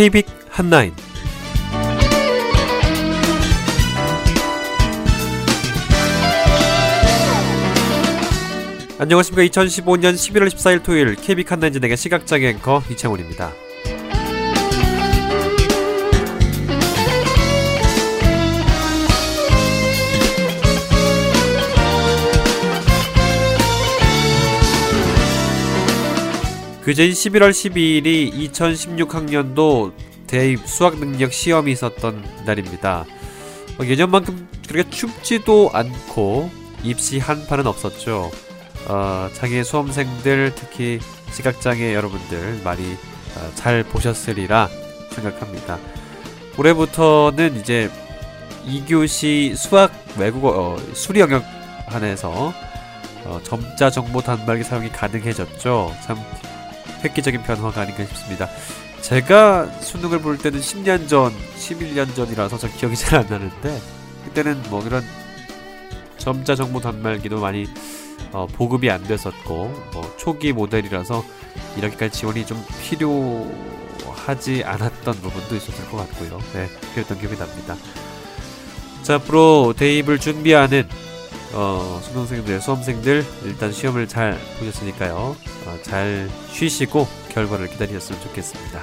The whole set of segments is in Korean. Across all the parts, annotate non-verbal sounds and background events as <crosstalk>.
KBIC 한라인. 안녕하십니까. 2015년 11월 14일 토요일 KBIC 한라인 진행의 시각장애 앵커 이창훈입니다 그제인 11월 12일이 2016학년도 대입 수학 능력 시험이 있었던 날입니다. 어, 예년만큼 그렇게 춥지도 않고 입시 한판은 없었죠. 어, 장애 수험생들 특히 시각장애 여러분들 많이 어, 잘 보셨으리라 생각합니다. 올해부터는 이제 2교시 수학 외국어 어, 수리 영역 한해서 어, 점자 정보 단말기 사용이 가능해졌죠. 참 획기적인 변화가 아닌가 싶습니다. 제가 수능을 볼 때는 10년 전, 11년 전이라서 저 기억이 잘 안 나는데 그때는 뭐 그런 점자 정보 단말기도 많이 어, 보급이 안 됐었고 뭐 초기 모델이라서 이렇게까지 지원이 좀 필요하지 않았던 부분도 있었을 것 같고요. 네, 그랬던 기억이 납니다. 자, 앞으로 대입을 준비하는 어, 수능생들, 수험생들 일단 시험을 잘 보셨으니까요. 어, 잘 쉬시고 결과를 기다리셨으면 좋겠습니다.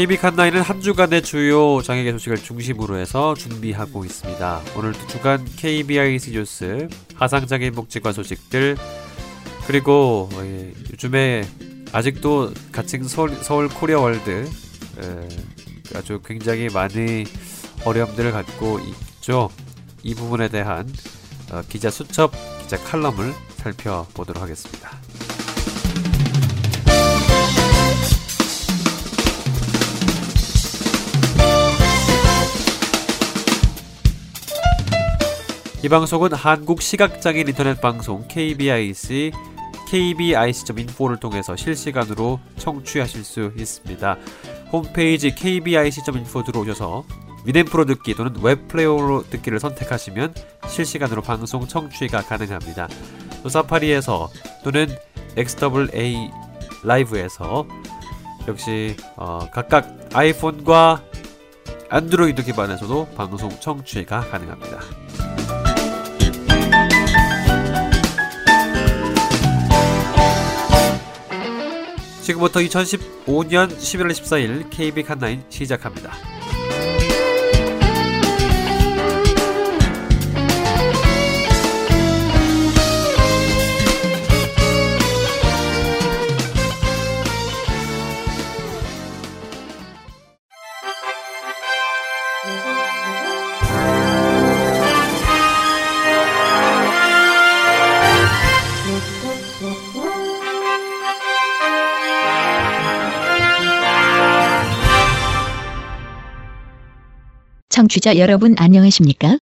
KB 칸나이는 한 주간의 주요 장애계 소식을 중심으로 해서 준비하고 있습니다. 오늘 두 주간 KBIC 뉴스, 하상장애인 복지관 소식들, 그리고 예, 요즘에 아직도 가칭 서울, 서울 코리아 월드 에, 아주 굉장히 많은 어려움들을 갖고 있죠. 이 부분에 대한 어, 기자 수첩, 기자 칼럼을 살펴보도록 하겠습니다. 이 방송은 한국 시각장애인 인터넷 방송 KBIC kbic.info를 통해서 실시간으로 청취하실 수 있습니다. 홈페이지 kbic.info 들어오셔서 위덴프로 듣기 또는 웹플레이어로 듣기를 선택하시면 실시간으로 방송 청취가 가능합니다. 또 사파리에서 또는 XWA 라이브에서 역시 어, 각각 아이폰과 안드로이드 기반에서도 방송 청취가 가능합니다. 지금부터 2015년 11월 14일 KB 칸나인 시작합니다. 청취자 여러분 안녕하십니까?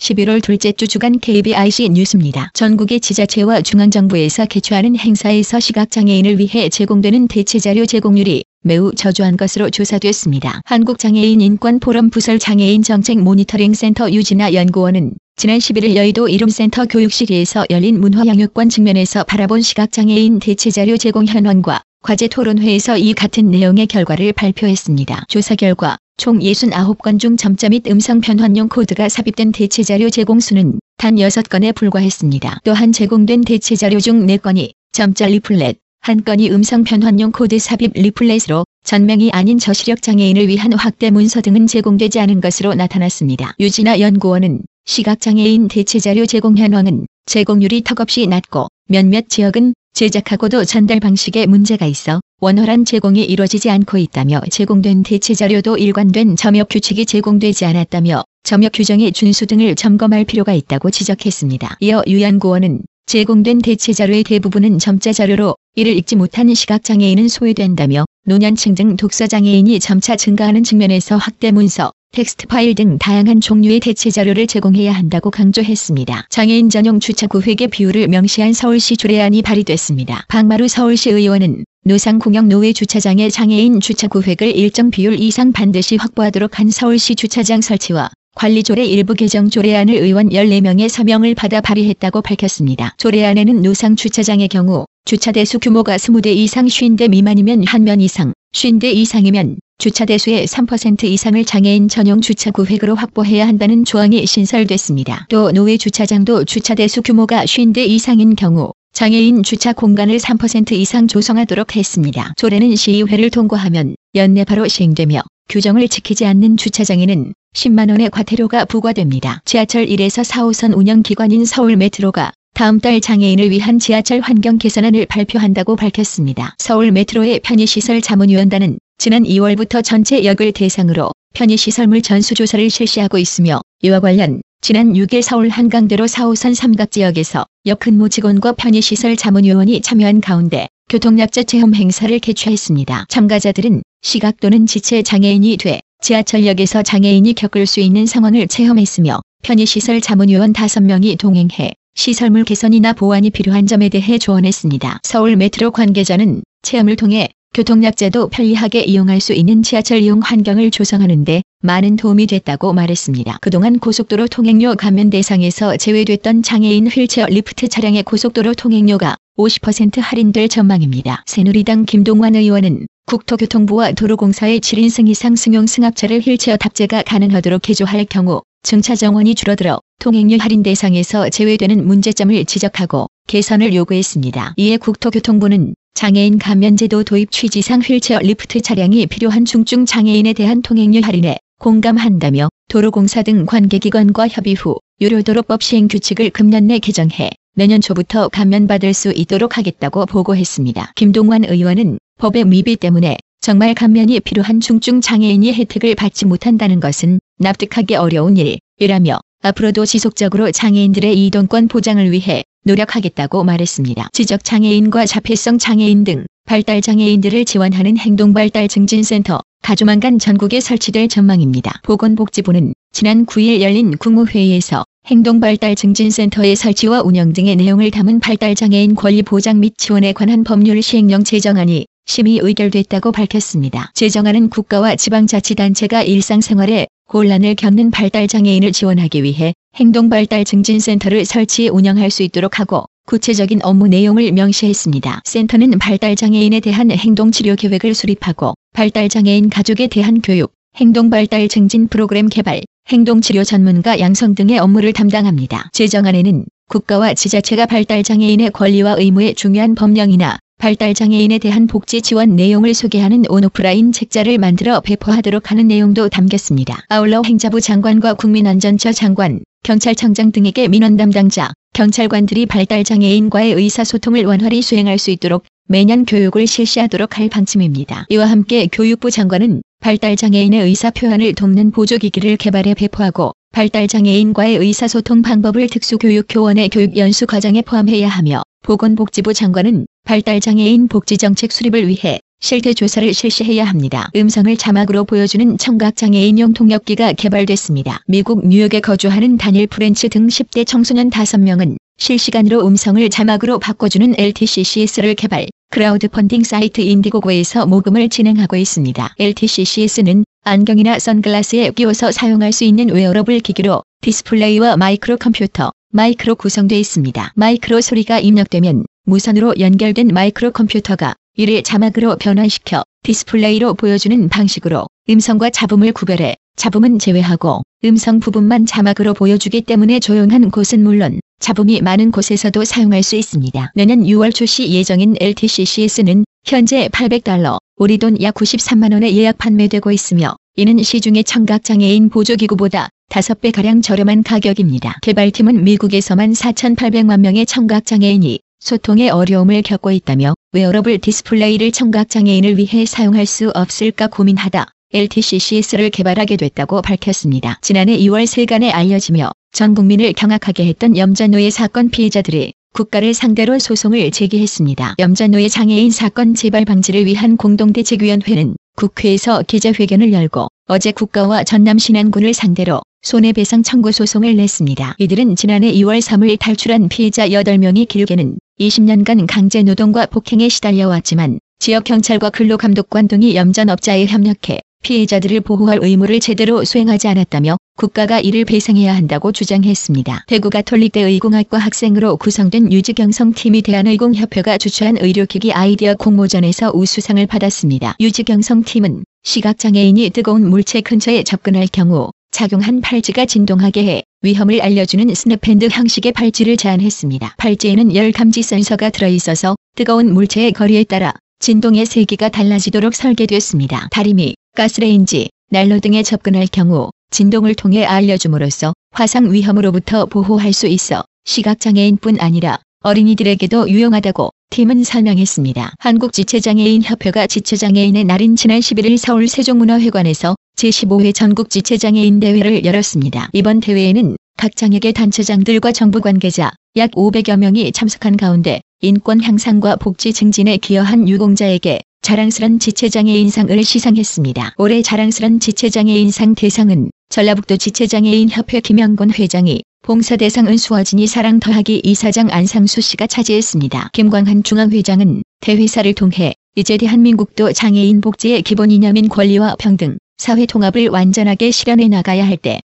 11월 둘째 주 주간 KBIC 뉴스입니다. 전국의 지자체와 중앙정부에서 개최하는 행사에서 시각장애인을 위해 제공되는 대체자료 제공률이 매우 저조한 것으로 조사됐습니다. 한국장애인 인권 포럼 부설 장애인 정책 모니터링 센터 유진아 연구원은 지난 11일 여의도 이룸센터 교육실에서 열린 문화향유권 측면에서 바라본 시각장애인 대체자료 제공 현황과 과제 토론회에서 이 같은 내용의 결과를 발표했습니다. 조사 결과 총 69건 중 점자 및 음성 변환용 코드가 삽입된 대체자료 제공 수는 단 6건에 불과했습니다. 또한 제공된 대체자료 중 4건이 점자 리플렛, 한 건이 음성 변환용 코드 삽입 리플렛으로 전맹이 아닌 저시력 장애인을 위한 확대 문서 등은 제공되지 않은 것으로 나타났습니다. 유진아 연구원은 시각장애인 대체자료 제공 현황은 제공률이 턱없이 낮고 몇몇 지역은 제작하고도 전달 방식에 문제가 있어 원활한 제공이 이루어지지 않고 있다며 제공된 대체 자료도 일관된 점역 규칙이 제공되지 않았다며 점역 규정의 준수 등을 점검할 필요가 있다고 지적했습니다. 이어 유 연구원은 제공된 대체 자료의 대부분은 점자 자료로 이를 읽지 못한 시각장애인은 소외된다며 노년층 등 독서장애인이 점차 증가하는 측면에서 확대 문서, 텍스트 파일 등 다양한 종류의 대체 자료를 제공해야 한다고 강조했습니다. 장애인 전용 주차 구획의 비율을 명시한 서울시 조례안이 발의됐습니다. 박마루 서울시 의원은 노상 공영 노외 주차장의 장애인 주차 구획을 일정 비율 이상 반드시 확보하도록 한 서울시 주차장 설치와 관리조례 일부 개정 조례안을 의원 14명의 서명을 받아 발의했다고 밝혔습니다. 조례안에는 노상 주차장의 경우 주차 대수 규모가 20대 이상 50대 미만이면 한 면 이상, 50대 이상이면 주차 대수의 3% 이상을 장애인 전용 주차 구획으로 확보해야 한다는 조항이 신설됐습니다. 또 노외 주차장도 주차 대수 규모가 50대 이상인 경우 장애인 주차 공간을 3% 이상 조성하도록 했습니다. 조례는 시의회를 통과하면 연내 바로 시행되며 규정을 지키지 않는 주차장에는 10만원의 과태료가 부과됩니다. 지하철 1에서 4호선 운영기관인 서울메트로가 다음 달 장애인을 위한 지하철 환경 개선안을 발표한다고 밝혔습니다. 서울 메트로의 편의시설 자문위원단은 지난 2월부터 전체 역을 대상으로 편의시설물 전수조사를 실시하고 있으며 이와 관련 지난 6일 서울 한강대로 4호선 삼각지역에서 역 근무 직원과 편의시설 자문위원이 참여한 가운데 교통약자 체험 행사를 개최했습니다. 참가자들은 시각 또는 지체 장애인이 돼 지하철역에서 장애인이 겪을 수 있는 상황을 체험했으며 편의시설 자문위원 5명이 동행해 시설물 개선이나 보완이 필요한 점에 대해 조언했습니다. 서울 메트로 관계자는 체험을 통해 교통약자도 편리하게 이용할 수 있는 지하철 이용 환경을 조성하는데 많은 도움이 됐다고 말했습니다. 그동안 고속도로 통행료 감면 대상에서 제외됐던 장애인 휠체어 리프트 차량의 고속도로 통행료가 50% 할인될 전망입니다. 새누리당 김동완 의원은 국토교통부와 도로공사에 7인승 이상 승용 승합차를 휠체어 탑재가 가능하도록 개조할 경우 승차 정원이 줄어들어 통행료 할인 대상에서 제외되는 문제점을 지적하고 개선을 요구했습니다. 이에 국토교통부는 장애인 감면제도 도입 취지상 휠체어 리프트 차량이 필요한 중증 장애인에 대한 통행료 할인에 공감한다며 도로공사 등 관계기관과 협의 후 유료도로법 시행 규칙을 금년 내 개정해 내년 초부터 감면받을 수 있도록 하겠다고 보고했습니다. 김동완 의원은 법의 미비 때문에 정말 감면이 필요한 중증 장애인이 혜택을 받지 못한다는 것은 납득하기 어려운 일이라며 앞으로도 지속적으로 장애인들의 이동권 보장을 위해 노력하겠다고 말했습니다. 지적장애인과 자폐성 장애인 등 발달장애인들을 지원하는 행동발달증진센터 가조만간 전국에 설치될 전망입니다. 보건복지부는 지난 9일 열린 국무회의에서 행동발달증진센터의 설치와 운영 등의 내용을 담은 발달장애인 권리 보장 및 지원에 관한 법률 시행령 제정안이 심의 의결됐다고 밝혔습니다. 제정안은 국가와 지방자치단체가 일상생활에 혼란을 겪는 발달장애인을 지원하기 위해 행동발달증진센터를 설치 운영할 수 있도록 하고 구체적인 업무 내용을 명시했습니다. 센터는 발달장애인에 대한 행동치료 계획을 수립하고 발달장애인 가족에 대한 교육, 행동발달 증진 프로그램 개발, 행동치료 전문가 양성 등의 업무를 담당합니다. 제정안에는 국가와 지자체가 발달장애인의 권리와 의무에 중요한 법령이나 발달장애인에 대한 복지 지원 내용을 소개하는 온오프라인 책자를 만들어 배포하도록 하는 내용도 담겼습니다. 아울러 행자부 장관과 국민안전처 장관, 경찰청장 등에게 민원 담당자, 경찰관들이 발달장애인과의 의사소통을 원활히 수행할 수 있도록 매년 교육을 실시하도록 할 방침입니다. 이와 함께 교육부 장관은 발달장애인의 의사 표현을 돕는 보조기기를 개발해 배포하고 발달장애인과의 의사소통 방법을 특수교육교원의 교육연수 과정에 포함해야 하며 보건복지부 장관은 발달장애인 복지정책 수립을 위해 실태 조사를 실시해야 합니다. 음성을 자막으로 보여주는 청각장애인용 통역기가 개발됐습니다. 미국 뉴욕에 거주하는 다닐 프렌치 등 10대 청소년 5명은 실시간으로 음성을 자막으로 바꿔주는 LTCCS를 개발, 크라우드 펀딩 사이트 인디고고에서 모금을 진행하고 있습니다. LTCCS는 안경이나 선글라스에 끼워서 사용할 수 있는 웨어러블 기기로 디스플레이와 마이크로 컴퓨터, 마이크로 구성되어 있습니다. 마이크로 소리가 입력되면 무선으로 연결된 마이크로 컴퓨터가 이를 자막으로 변환시켜 디스플레이로 보여주는 방식으로 음성과 잡음을 구별해 잡음은 제외하고 음성 부분만 자막으로 보여주기 때문에 조용한 곳은 물론 잡음이 많은 곳에서도 사용할 수 있습니다. 내년 6월 출시 예정인 LTCCS는 현재 800달러, 우리 돈 약 93만원에 예약 판매되고 있으며 이는 시중의 청각장애인 보조기구보다 5배가량 저렴한 가격입니다. 개발팀은 미국에서만 4,800만 명의 청각장애인이 소통에 어려움을 겪고 있다며 웨어러블 디스플레이를 청각장애인을 위해 사용할 수 없을까 고민하다 LTCCS를 개발하게 됐다고 밝혔습니다. 지난해 2월 세간에 알려지며 전 국민을 경악하게 했던 염자노예 사건 피해자들이 국가를 상대로 소송을 제기했습니다. 염자노예 장애인 사건 재발 방지를 위한 공동대책위원회는 국회에서 기자회견을 열고 어제 국가와 전남 신안군을 상대로 손해배상 청구 소송을 냈습니다. 이들은 지난해 2월 3일 탈출한 피해자 8명이 길게는 20년간 강제노동과 폭행에 시달려왔지만 지역경찰과 근로감독관 등이 염전업자에 협력해 피해자들을 보호할 의무를 제대로 수행하지 않았다며 국가가 이를 배상해야 한다고 주장했습니다. 대구 가톨릭대 의공학과 학생으로 구성된 유지경성팀이 대한의공협회가 주최한 의료기기 아이디어 공모전에서 우수상을 받았습니다. 유지경성팀은 시각장애인이 뜨거운 물체 근처에 접근할 경우 착용한 팔찌가 진동하게 해 위험을 알려주는 스냅밴드 형식의 팔찌를 제안했습니다. 팔찌에는 열 감지 센서가 들어있어서 뜨거운 물체의 거리에 따라 진동의 세기가 달라지도록 설계됐습니다. 다리미, 가스레인지, 난로 등에 접근할 경우 진동을 통해 알려줌으로써 화상 위험으로부터 보호할 수 있어 시각장애인뿐 아니라 어린이들에게도 유용하다고 팀은 설명했습니다. 한국지체장애인 협회가 지체장애인의 날인 지난 11일 서울 세종문화회관에서 제15회 전국지체장애인 대회를 열었습니다. 이번 대회에는 각 장애계 단체장들과 정부 관계자 약 500여 명이 참석한 가운데 인권 향상과 복지 증진에 기여한 유공자에게 자랑스런 지체장애인상을 시상했습니다. 올해 자랑스런 지체장애인상 대상은 전라북도 지체장애인협회 김영곤 회장이 봉사대상은 수어진이 사랑 더하기 이사장 안상수 씨가 차지했습니다. 김광한 중앙회장은 대회사를 통해 이제 대한민국도 장애인 복지의 기본 이념인 권리와 평등, 사회 통합을 완전하게 실현해 나가야 할 때.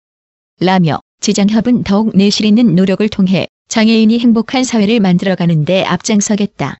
라며 지장협은 더욱 내실 있는 노력을 통해 장애인이 행복한 사회를 만들어가는 데 앞장서겠다.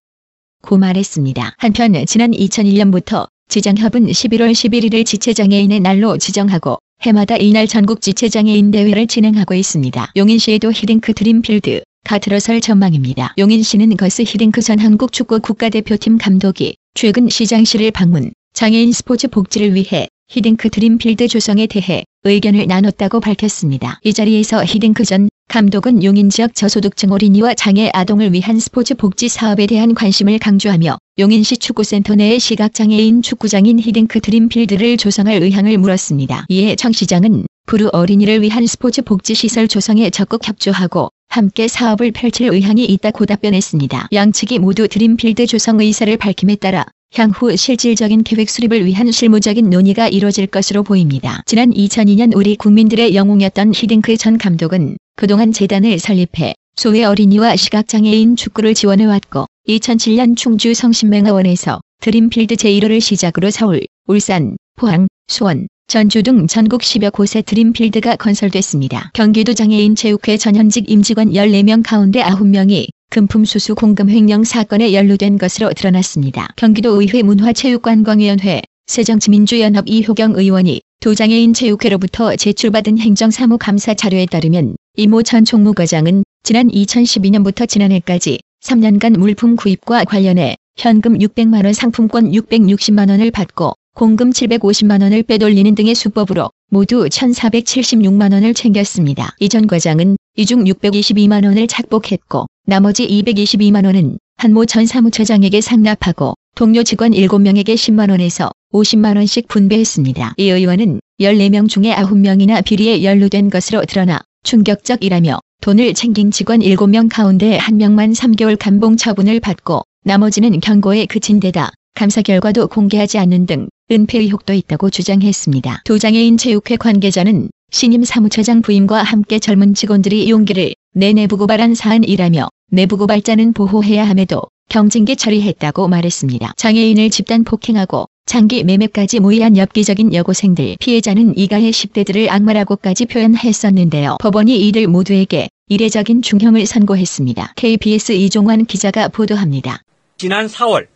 고 말했습니다. 한편 지난 2001년부터 지장협은 11월 11일을 지체장애인의 날로 지정하고 해마다 이날 전국 지체장애인 대회를 진행하고 있습니다. 용인시에도 히딩크 드림필드 가 들어설 전망입니다. 용인시는 거스 히딩크 전 한국 축구 국가대표팀 감독이 최근 시장실을 방문 장애인 스포츠 복지를 위해 히딩크 드림필드 조성에 대해 의견을 나눴다고 밝혔습니다. 이 자리에서 히딩크 전 감독은 용인 지역 저소득층 어린이와 장애 아동을 위한 스포츠 복지 사업에 대한 관심을 강조하며 용인시 축구센터 내에 시각장애인 축구장인 히딩크 드림필드를 조성할 의향을 물었습니다. 이에 정 시장은 불우 어린이를 위한 스포츠 복지 시설 조성에 적극 협조하고 함께 사업을 펼칠 의향이 있다고 답변했습니다. 양측이 모두 드림필드 조성 의사를 밝힘에 따라 향후 실질적인 계획 수립을 위한 실무적인 논의가 이뤄질 것으로 보입니다. 지난 2002년 우리 국민들의 영웅이었던 히딩크 전 감독은 그동안 재단을 설립해 소외 어린이와 시각장애인 축구를 지원해왔고 2007년 충주 성심맹아원에서 드림필드 제1호를 시작으로 서울, 울산, 포항, 수원, 전주 등 전국 10여 곳에 드림필드가 건설됐습니다. 경기도 장애인 체육회 전현직 임직원 14명 가운데 9명이 금품 수수 공금 횡령 사건에 연루된 것으로 드러났습니다. 경기도 의회 문화체육관광위원회 새정치민주연합 이효경 의원이 도장애인 체육회로부터 제출받은 행정사무 감사 자료에 따르면 이모 전 총무과장은 지난 2012년부터 지난해까지 3년간 물품 구입과 관련해 현금 600만원 상품권 660만원을 받고 공금 750만원을 빼돌리는 등의 수법으로 모두 1476만원을 챙겼습니다. 이 전 과장은 이중 622만원을 착복했고 나머지 222만원은 한모 전 사무처장에게 상납하고 동료 직원 7명에게 10만원에서 50만원씩 분배했습니다. 이 의원은 14명 중에 9명이나 비리에 연루된 것으로 드러나 충격적이라며 돈을 챙긴 직원 7명 가운데 1명만 3개월 감봉 처분을 받고 나머지는 경고에 그친 데다 감사 결과도 공개하지 않는 등 은폐 의혹도 있다고 주장했습니다. 도장애인 체육회 관계자는 신임 사무처장 부임과 함께 젊은 직원들이 용기를 내 내부 고발한 사안이라며 내부 고발자는 보호해야 함에도 경징계 처리했다고 말했습니다. 장애인을 집단 폭행하고 장기 매매까지 모의한 엽기적인 여고생들 피해자는 이가의 10대들을 악마라고까지 표현했었는데요. 법원이 이들 모두에게 이례적인 중형을 선고했습니다. KBS 이종환 기자가 보도합니다. 지난 4월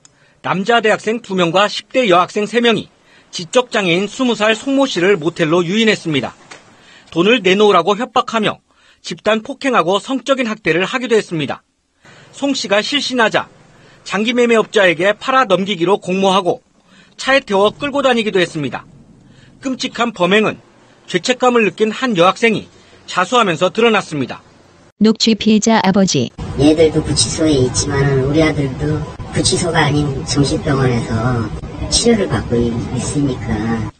남자 대학생 2명과 10대 여학생 3명이 지적장애인 20살 송모 씨를 모텔로 유인했습니다. 돈을 내놓으라고 협박하며 집단 폭행하고 성적인 학대를 하기도 했습니다. 송 씨가 실신하자 장기 매매업자에게 팔아 넘기기로 공모하고 차에 태워 끌고 다니기도 했습니다. 끔찍한 범행은 죄책감을 느낀 한 여학생이 자수하면서 드러났습니다. 녹취 피해자 아버지 얘들도 구치소에 있지만 우리 아들도 구치소가 아닌 정신병원에서 치료를 받고 있으니까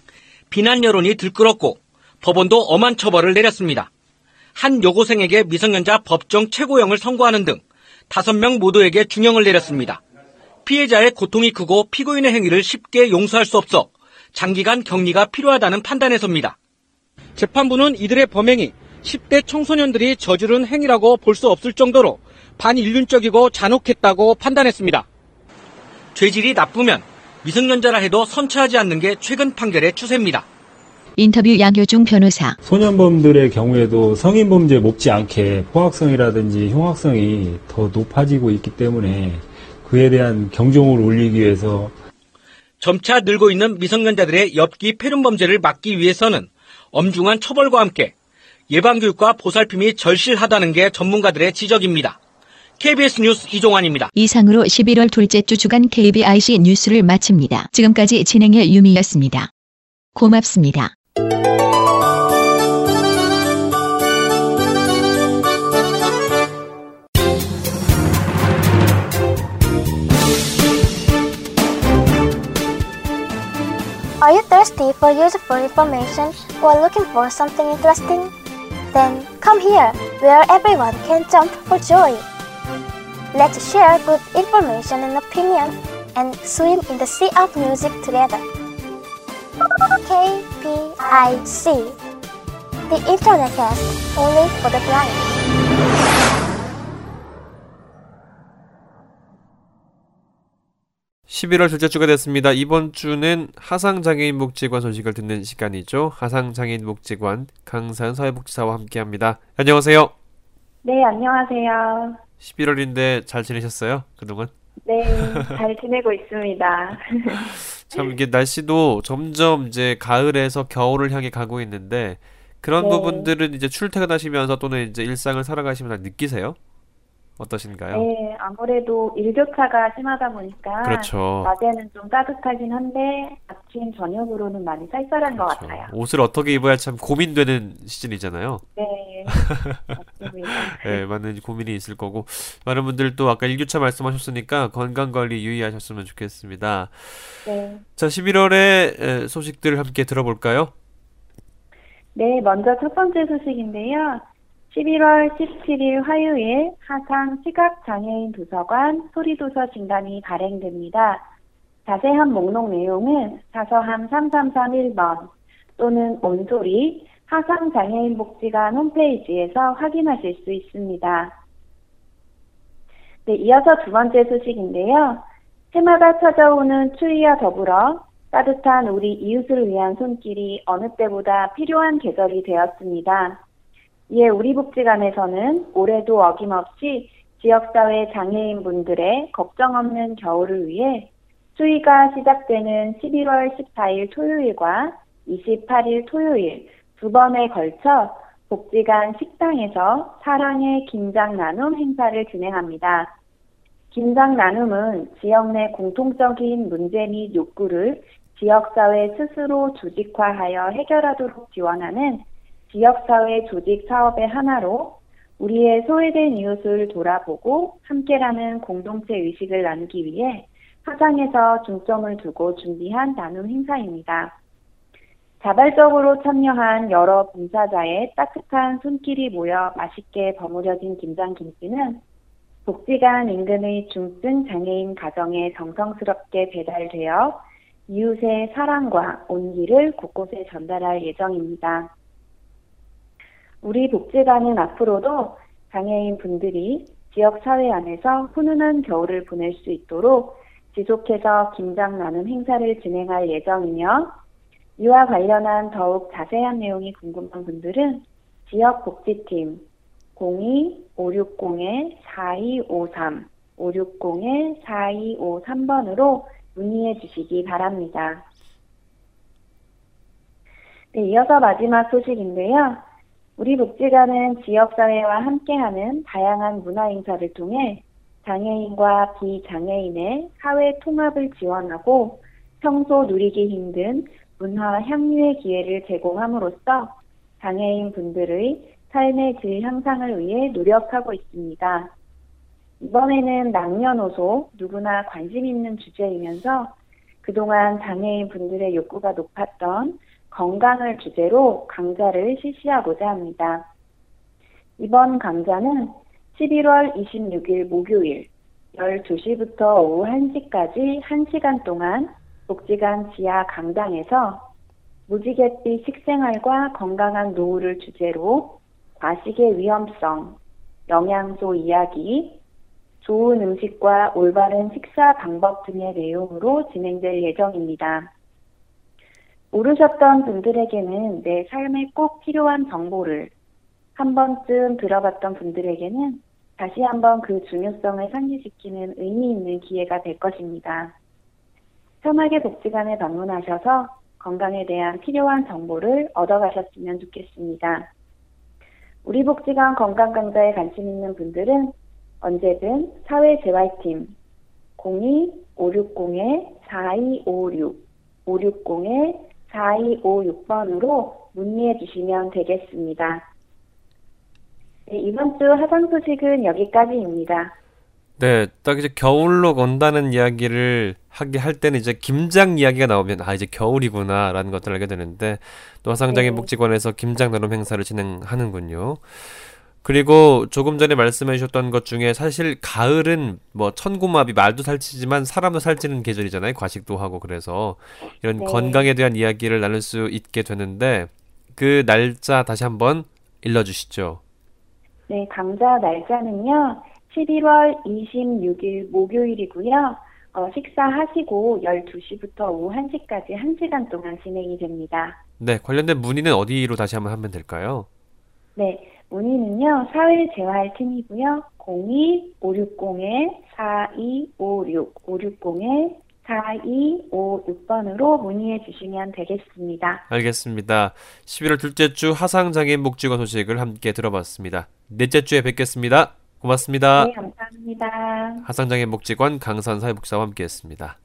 비난 여론이 들끓었고 법원도 엄한 처벌을 내렸습니다. 한 여고생에게 미성년자 법정 최고형을 선고하는 등 다섯 명 모두에게 중형을 내렸습니다. 피해자의 고통이 크고 피고인의 행위를 쉽게 용서할 수 없어 장기간 격리가 필요하다는 판단에서입니다. 재판부는 이들의 범행이 10대 청소년들이 저지른 행위라고 볼 수 없을 정도로 반인륜적이고 잔혹했다고 판단했습니다. 죄질이 나쁘면 미성년자라 해도 선처하지 않는 게 최근 판결의 추세입니다. 인터뷰 양효중 변호사. 소년범들의 경우에도 성인 범죄 못지 않게 포악성이라든지 흉악성이 더 높아지고 있기 때문에 그에 대한 경종을 울리기 위해서 점차 늘고 있는 미성년자들의 엽기 폐륜 범죄를 막기 위해서는 엄중한 처벌과 함께 예방교육과 보살핌이 절실하다는 게 전문가들의 지적입니다. KBS 뉴스 이종환입니다. 이상으로 11월 둘째 주 주간 KBIC 뉴스를 마칩니다. 지금까지 진행의 유미였습니다. 고맙습니다. Thirsty for useful information or looking for something interesting? Then come here, where everyone can jump for joy. Let's share good information and opinion and swim in the sea of music together. KPIC The Internet Cast, only for the blind. 11월 둘째 주가 됐습니다. 이번 주는 하상장애인 복지관 소식을 듣는 시간이죠. 하상장애인 복지관 강산 사회복지사와 함께합니다. 안녕하세요. 네, 안녕하세요. 11월인데 잘 지내셨어요? 그동안? 네, 잘 지내고 있습니다. <laughs> 참 이게 날씨도 점점 이제 가을에서 겨울을 향해 가고 있는데 그런 네. 부분들은 이제 출퇴근하시면서 또는 이제 일상을 살아가시면서 느끼세요? 어떠신가요? 네, 아무래도 일교차가 심하다 보니까 그렇죠. 낮에는 좀 따뜻하긴 한데 아침 저녁으로는 많이 쌀쌀한 것 그렇죠. 같아요. 옷을 어떻게 입어야 참 고민되는 시즌이잖아요. 네, 맞습니다. <laughs> 네, 많은 고민이 있을 거고 많은 분들도 아까 일교차 말씀하셨으니까 건강 관리 유의하셨으면 좋겠습니다. 네, 자, 11월의 소식들 함께 들어볼까요? 네, 먼저 첫 번째 소식인데요. 11월 17일 화요일 하상 시각장애인 도서관 소리도서 진단이 발행됩니다. 자세한 목록 내용은 사서함 3331번 또는 온소리 하상장애인복지관 홈페이지에서 확인하실 수 있습니다. 네, 이어서 두 번째 소식인데요. 해마다 찾아오는 추위와 더불어 따뜻한 우리 이웃을 위한 손길이 어느 때보다 필요한 계절이 되었습니다. 이에 우리 복지관에서는 올해도 어김없이 지역사회 장애인분들의 걱정 없는 겨울을 위해 추위가 시작되는 11월 14일 토요일과 28일 토요일 두 번에 걸쳐 복지관 식당에서 사랑의 김장 나눔 행사를 진행합니다. 김장 나눔은 지역 내 공통적인 문제 및 욕구를 지역사회 스스로 조직화하여 해결하도록 지원하는 지역사회 조직 사업의 하나로 우리의 소외된 이웃을 돌아보고 함께라는 공동체 의식을 나누기 위해 화상에서 중점을 두고 준비한 나눔 행사입니다. 자발적으로 참여한 여러 봉사자의 따뜻한 손길이 모여 맛있게 버무려진 김장김치는 복지관 인근의 중증 장애인 가정에 정성스럽게 배달되어 이웃의 사랑과 온기를 곳곳에 전달할 예정입니다. 우리 복지관은 앞으로도 장애인 분들이 지역 사회 안에서 훈훈한 겨울을 보낼 수 있도록 지속해서 김장 나눔 행사를 진행할 예정이며 이와 관련한 더욱 자세한 내용이 궁금한 분들은 지역 복지팀 02-560-4253 560-4253번으로 문의해 주시기 바랍니다. 네, 이어서 마지막 소식인데요. 우리 복지관은 지역사회와 함께하는 다양한 문화 행사를 통해 장애인과 비장애인의 사회 통합을 지원하고 평소 누리기 힘든 문화 향유의 기회를 제공함으로써 장애인 분들의 삶의 질 향상을 위해 노력하고 있습니다. 이번에는 남녀노소 누구나 관심 있는 주제이면서 그동안 장애인 분들의 욕구가 높았던 건강을 주제로 강좌를 실시하고자 합니다. 이번 강좌는 11월 26일 목요일 12시부터 오후 1시까지 1시간 동안 복지관 지하 강당에서 무지갯빛 식생활과 건강한 노후를 주제로 과식의 위험성, 영양소 이야기, 좋은 음식과 올바른 식사 방법 등의 내용으로 진행될 예정입니다. 모르셨던 분들에게는 내 삶에 꼭 필요한 정보를 한 번쯤 들어봤던 분들에게는 다시 한번 그 중요성을 상기시키는 의미 있는 기회가 될 것입니다. 편하게 복지관에 방문하셔서 건강에 대한 필요한 정보를 얻어가셨으면 좋겠습니다. 우리 복지관 건강 강좌에 관심 있는 분들은 언제든 사회재활팀 02-560-4256 560-4256 번으로 문의해 주시면 되겠습니다. 네, 이번 주 하상 소식은 여기까지입니다. 네, 딱 이제 겨울로 건다는 이야기를 하게 할 때는 이제 김장 이야기가 나오면 아 이제 겨울이구나라는 것들을 알게 되는데 또 화상장애복지관에서 김장 나눔 행사를 진행하는군요. 그리고 조금 전에 말씀해 주셨던 것 중에 사실 가을은 뭐 천고마비 말도 살찌지만 사람도 살찌는 계절이잖아요. 과식도 하고 그래서 이런 네. 건강에 대한 이야기를 나눌 수 있게 되는데 그 날짜 다시 한번 일러 주시죠. 네, 강좌 날짜는요. 11월 26일 목요일이고요. 어, 식사하시고 12시부터 오후 1시까지 1시간 동안 진행이 됩니다. 네, 관련된 문의는 어디로 다시 한번 하면 될까요? 네, 문의는요. 사회재활팀이고요. 02-560-4256 560-4256번으로 문의해 주시면 되겠습니다. 알겠습니다. 11월 둘째 주 하상장애인 복지관 소식을 함께 들어봤습니다. 넷째 주에 뵙겠습니다. 고맙습니다. 네, 감사합니다. 하상장애인 복지관 강산 사회복지사와 함께했습니다.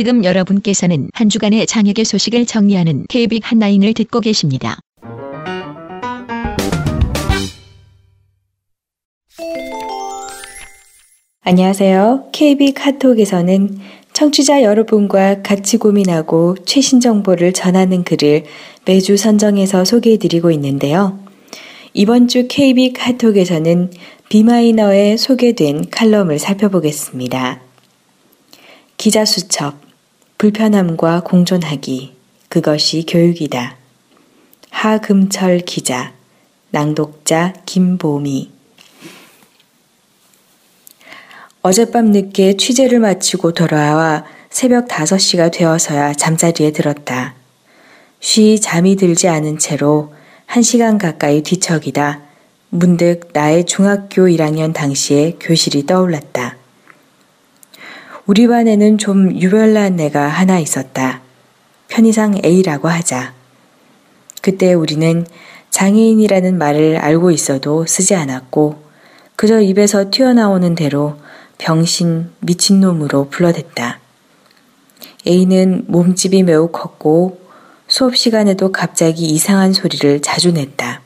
지금 여러분께서는 한 주간의 장혁의 소식을 정리하는 KBIC 한라인을 듣고 계십니다. 안녕하세요. KB 카톡에서는 청취자 여러분과 같이 고민하고 최신 정보를 전하는 글을 매주 선정해서 소개해드리고 있는데요. 이번 주 KB 카톡에서는 비마이너에 소개된 칼럼을 살펴보겠습니다. 기자 수첩, 불편함과 공존하기, 그것이 교육이다. 하금철 기자, 낭독자 김보미. 어젯밤 늦게 취재를 마치고 돌아와 새벽 5시가 되어서야 잠자리에 들었다. 쉬 잠이 들지 않은 채로 1시간 가까이 뒤척이다 문득 나의 중학교 1학년 당시의 교실이 떠올랐다. 우리 반에는 좀 유별난 애가 하나 있었다. 편의상 A라고 하자. 그때 우리는 장애인이라는 말을 알고 있어도 쓰지 않았고 그저 입에서 튀어나오는 대로 병신, 미친놈으로 불러댔다. A는 몸집이 매우 컸고 수업 시간에도 갑자기 이상한 소리를 자주 냈다.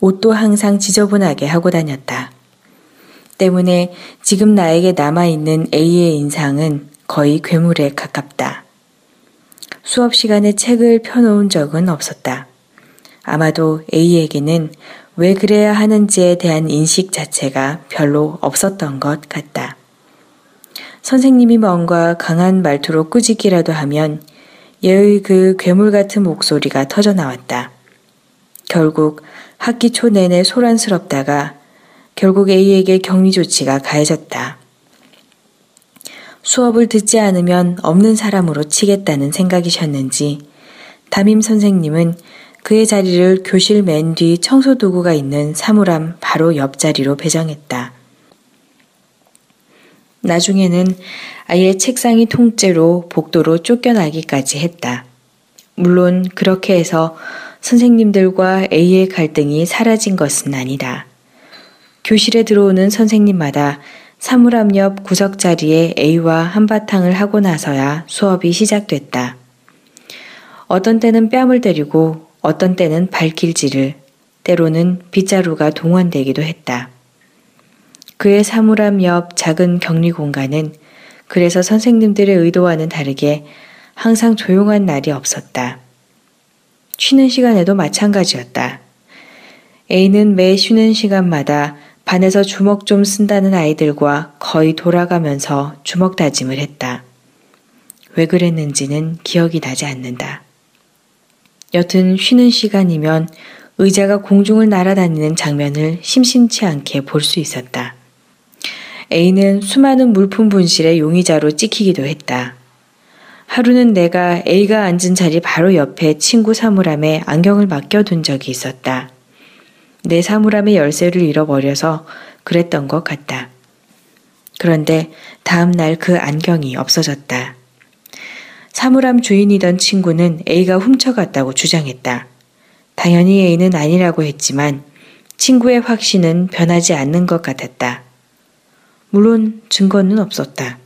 옷도 항상 지저분하게 하고 다녔다. 때문에 지금 나에게 남아있는 A의 인상은 거의 괴물에 가깝다. 수업 시간에 책을 펴놓은 적은 없었다. 아마도 A에게는 왜 그래야 하는지에 대한 인식 자체가 별로 없었던 것 같다. 선생님이 뭔가 강한 말투로 꾸짖기라도 하면 얘의 그 괴물 같은 목소리가 터져 나왔다. 결국 학기 초 내내 소란스럽다가 결국 A에게 격리 조치가 가해졌다. 수업을 듣지 않으면 없는 사람으로 치겠다는 생각이셨는지 담임 선생님은 그의 자리를 교실 맨 뒤 청소 도구가 있는 사물함 바로 옆자리로 배정했다. 나중에는 아예 책상이 통째로 복도로 쫓겨나기까지 했다. 물론 그렇게 해서 선생님들과 A의 갈등이 사라진 것은 아니다. 교실에 들어오는 선생님마다 사물함 옆 구석 자리에 A와 한바탕을 하고 나서야 수업이 시작됐다. 어떤 때는 뺨을 때리고 어떤 때는 발길질을, 때로는 빗자루가 동원되기도 했다. 그의 사물함 옆 작은 격리 공간은 그래서 선생님들의 의도와는 다르게 항상 조용한 날이 없었다. 쉬는 시간에도 마찬가지였다. A는 매 쉬는 시간마다 반에서 주먹 좀 쓴다는 아이들과 거의 돌아가면서 주먹 다짐을 했다. 왜 그랬는지는 기억이 나지 않는다. 여튼 쉬는 시간이면 의자가 공중을 날아다니는 장면을 심심치 않게 볼 수 있었다. A는 수많은 물품 분실의 용의자로 찍히기도 했다. 하루는 내가 A가 앉은 자리 바로 옆에 친구 사물함에 안경을 맡겨둔 적이 있었다. 내 사물함의 열쇠를 잃어버려서 그랬던 것 같다. 그런데 다음 날 그 안경이 없어졌다. 사물함 주인이던 친구는 A가 훔쳐갔다고 주장했다. 당연히 A는 아니라고 했지만 친구의 확신은 변하지 않는 것 같았다. 물론 증거는 없었다.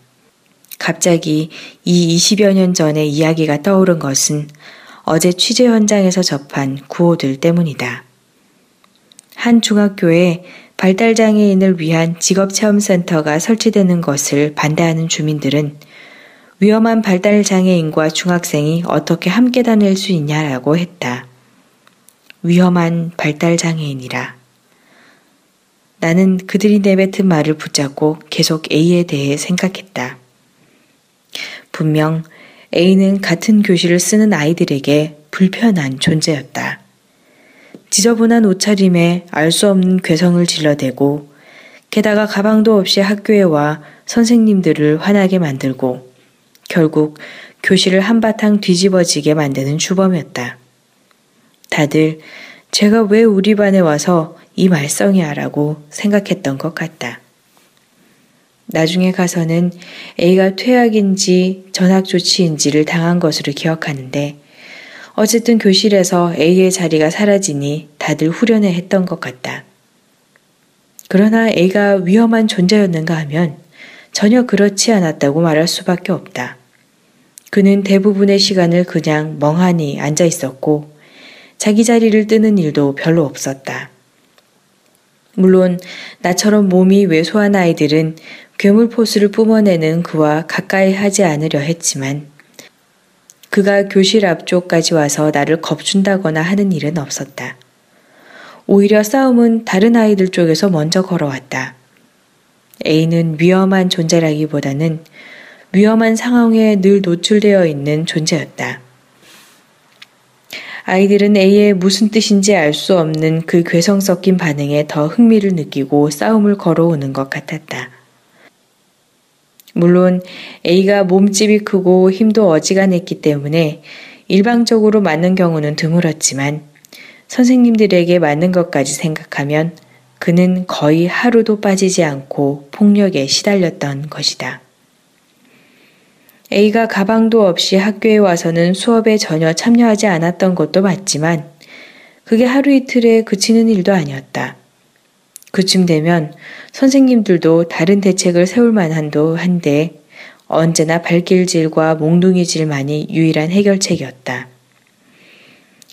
갑자기 이 20여 년 전의 이야기가 떠오른 것은 어제 취재 현장에서 접한 구호들 때문이다. 한 중학교에 발달장애인을 위한 직업체험센터가 설치되는 것을 반대하는 주민들은 위험한 발달장애인과 중학생이 어떻게 함께 다닐 수 있냐라고 했다. 위험한 발달장애인이라. 나는 그들이 내뱉은 말을 붙잡고 계속 A에 대해 생각했다. 분명 A는 같은 교실을 쓰는 아이들에게 불편한 존재였다. 지저분한 옷차림에 알 수 없는 괴성을 질러대고 게다가 가방도 없이 학교에 와 선생님들을 화나게 만들고 결국 교실을 한바탕 뒤집어지게 만드는 주범이었다. 다들 제가 왜 우리 반에 와서 이 말썽이야 라고 생각했던 것 같다. 나중에 가서는 A가 퇴학인지 전학 조치인지를 당한 것으로 기억하는데 어쨌든 교실에서 A의 자리가 사라지니 다들 후련해 했던 것 같다. 그러나 A가 위험한 존재였는가 하면 전혀 그렇지 않았다고 말할 수밖에 없다. 그는 대부분의 시간을 그냥 멍하니 앉아 있었고 자기 자리를 뜨는 일도 별로 없었다. 물론 나처럼 몸이 왜소한 아이들은 괴물 포스를 뿜어내는 그와 가까이 하지 않으려 했지만 그가 교실 앞쪽까지 와서 나를 겁준다거나 하는 일은 없었다. 오히려 싸움은 다른 아이들 쪽에서 먼저 걸어왔다. A는 위험한 존재라기보다는 위험한 상황에 늘 노출되어 있는 존재였다. 아이들은 A의 무슨 뜻인지 알 수 없는 그 괴성 섞인 반응에 더 흥미를 느끼고 싸움을 걸어오는 것 같았다. 물론 A가 몸집이 크고 힘도 어지간했기 때문에 일방적으로 맞는 경우는 드물었지만 선생님들에게 맞는 것까지 생각하면 그는 거의 하루도 빠지지 않고 폭력에 시달렸던 것이다. A가 가방도 없이 학교에 와서는 수업에 전혀 참여하지 않았던 것도 맞지만 그게 하루 이틀에 그치는 일도 아니었다. 그쯤 되면 선생님들도 다른 대책을 세울 만한도 한데 언제나 발길질과 몽둥이질만이 유일한 해결책이었다.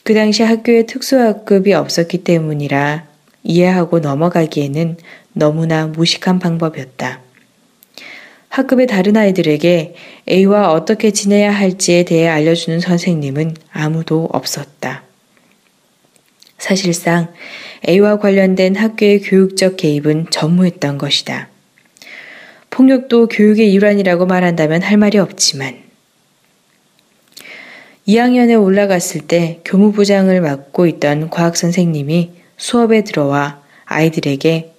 그 당시 학교에 특수학급이 없었기 때문이라 이해하고 넘어가기에는 너무나 무식한 방법이었다. 학급의 다른 아이들에게 A와 어떻게 지내야 할지에 대해 알려주는 선생님은 아무도 없었다. 사실상 A와 관련된 학교의 교육적 개입은 전무했던 것이다. 폭력도 교육의 일환이라고 말한다면 할 말이 없지만 2학년에 올라갔을 때 교무부장을 맡고 있던 과학 선생님이 수업에 들어와 아이들에게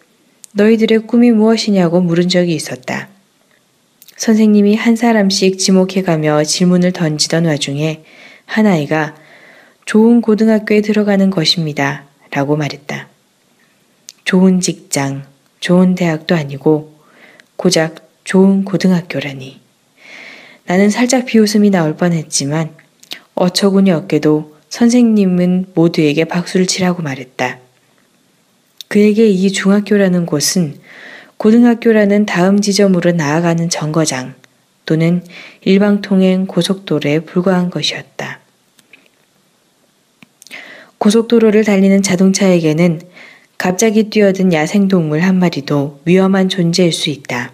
너희들의 꿈이 무엇이냐고 물은 적이 있었다. 선생님이 한 사람씩 지목해가며 질문을 던지던 와중에 한 아이가 좋은 고등학교에 들어가는 것입니다. 라고 말했다. 좋은 직장, 좋은 대학도 아니고 고작 좋은 고등학교라니. 나는 살짝 비웃음이 나올 뻔했지만 어처구니 없게도 선생님은 모두에게 박수를 치라고 말했다. 그에게 이 중학교라는 곳은 고등학교라는 다음 지점으로 나아가는 정거장 또는 일방통행 고속도로에 불과한 것이었다. 고속도로를 달리는 자동차에게는 갑자기 뛰어든 야생동물 한 마리도 위험한 존재일 수 있다.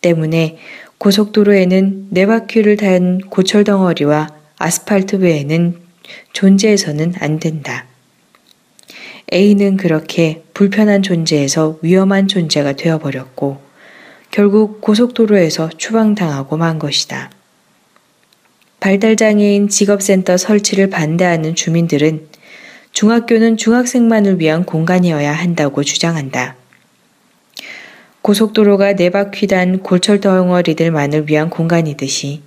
때문에 고속도로에는 네 바퀴를 단 고철 덩어리와 아스팔트 외에는 존재해서는 안 된다. A는 그렇게 불편한 존재에서 위험한 존재가 되어버렸고 결국 고속도로에서 추방당하고 만 것이다. 발달장애인 직업센터 설치를 반대하는 주민들은 중학교는 중학생만을 위한 공간이어야 한다고 주장한다. 고속도로가 네 바퀴 단 골철 덩어리들만을 위한 공간이듯이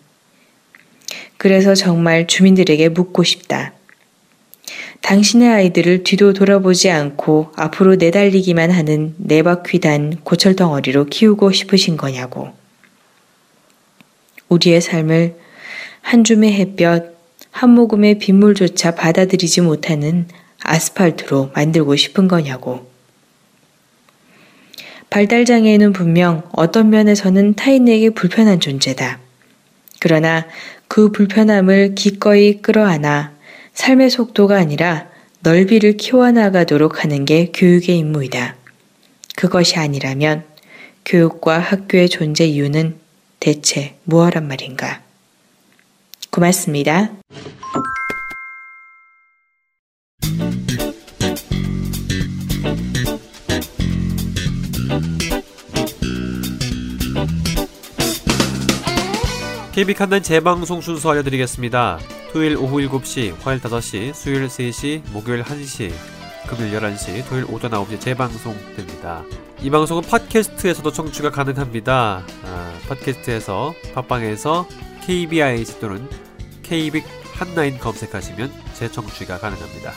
그래서 정말 주민들에게 묻고 싶다. 당신의 아이들을 뒤도 돌아보지 않고 앞으로 내달리기만 하는 네 바퀴 단 고철 덩어리로 키우고 싶으신 거냐고. 우리의 삶을 한 줌의 햇볕, 한 모금의 빗물조차 받아들이지 못하는 아스팔트로 만들고 싶은 거냐고. 발달장애인은 분명 어떤 면에서는 타인에게 불편한 존재다. 그러나 그 불편함을 기꺼이 끌어안아 삶의 속도가 아니라 넓이를 키워나가도록 하는 게 교육의 임무이다. 그것이 아니라면 교육과 학교의 존재 이유는 대체 무엇란 말인가? 고맙습니다. KB 칸난 재방송 순서 알려드리겠습니다. 토요일 오후 7시, 화요일 5시, 수요일 3시, 목요일 1시, 금요일 11시, 토요일 오전 9시 재방송됩니다. 이 방송은 팟캐스트에서도 청취가 가능합니다. 아, 팟캐스트에서, 팟빵에서 KBIC 또는 KBIC 한라인 검색하시면 재청취가 가능합니다.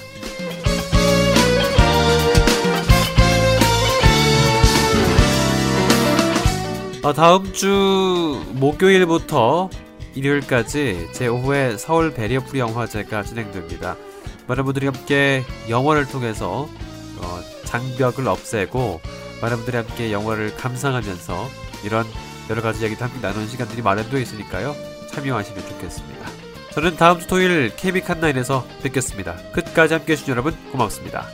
어, 다음 주 목요일부터 일요일까지 제5회 서울 베리어프리 영화제가 진행됩니다. 많은 분들이 함께 영화를 통해서 어, 장벽을 없애고 많은 분들이 함께 영화를 감상하면서 이런 여러 가지 이야기도 함께 나누는 시간들이 마련되어 있으니까요. 참여하시면 좋겠습니다. 저는 다음 주 토요일 KB 칸나인에서 뵙겠습니다. 끝까지 함께 해 주신 여러분 고맙습니다.